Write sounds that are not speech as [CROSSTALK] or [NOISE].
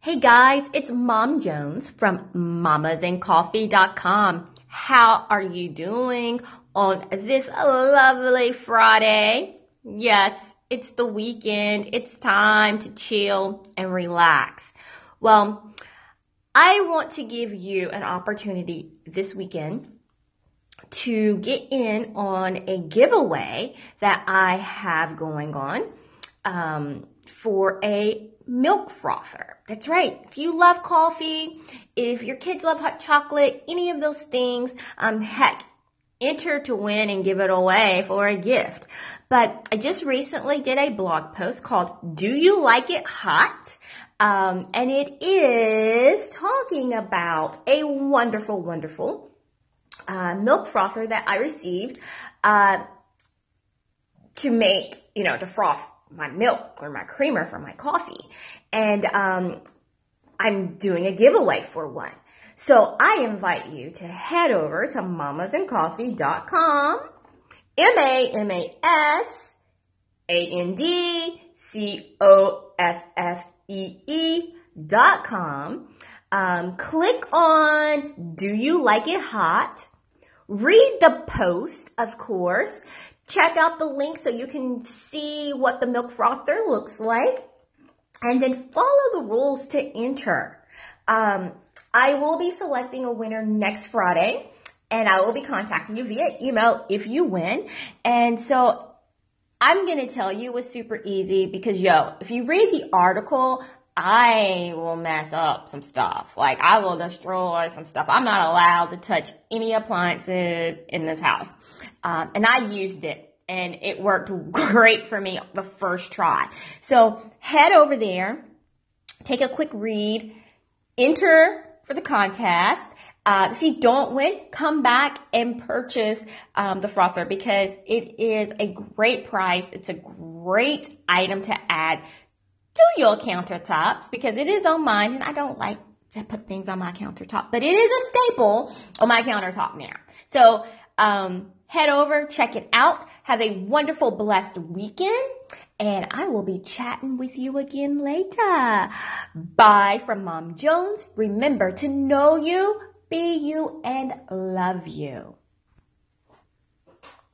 Hey guys, it's Mom Jones from mamasandcoffee.com. How are you doing on this lovely Friday? Yes, it's the weekend. It's time to chill and relax. Well, I want to give you an opportunity this weekend to get in on a giveaway that I have going on um, for a milk frother. That's right. If you love coffee, if your kids love hot chocolate, any of those things, um, heck, enter to win and give it away for a gift. But I just recently did a blog post called Do You Like It Hot? Um, and it is talking about a wonderful, wonderful uh, milk frother that I received uh, to make, you know, to froth my milk or my creamer for my coffee. And um, I'm doing a giveaway for one. So I invite you to head over to mamasandcoffee.com, M-A-M-A-S, A-N-D-C-O-F-F-E-E dot com. Um, click on Do You Like It Hot? Read the post, of course. Check out the link so you can see what the milk frother looks like. And then follow the rules to enter. Um, I will be selecting a winner next Friday and I will be contacting you via email if you win. And so I'm going to tell you it was super easy because yo, if you read the article, I will mess up some stuff. Like I will destroy some stuff. I'm not allowed to touch any appliances in this house. Um, and I used it and it worked [LAUGHS] great for me the first try. So head over there, take a quick read, enter for the contest. Uh, if you don't win, come back and purchase um, the frother because it is a great price. It's a great item to add to your countertops because it is on mine and I don't like to put things on my countertop, but it is a staple on my countertop now. So, um, head over, check it out. Have a wonderful, blessed weekend. And I will be chatting with you again later. Bye from Mom Jones. Remember to know you, be you, and love you.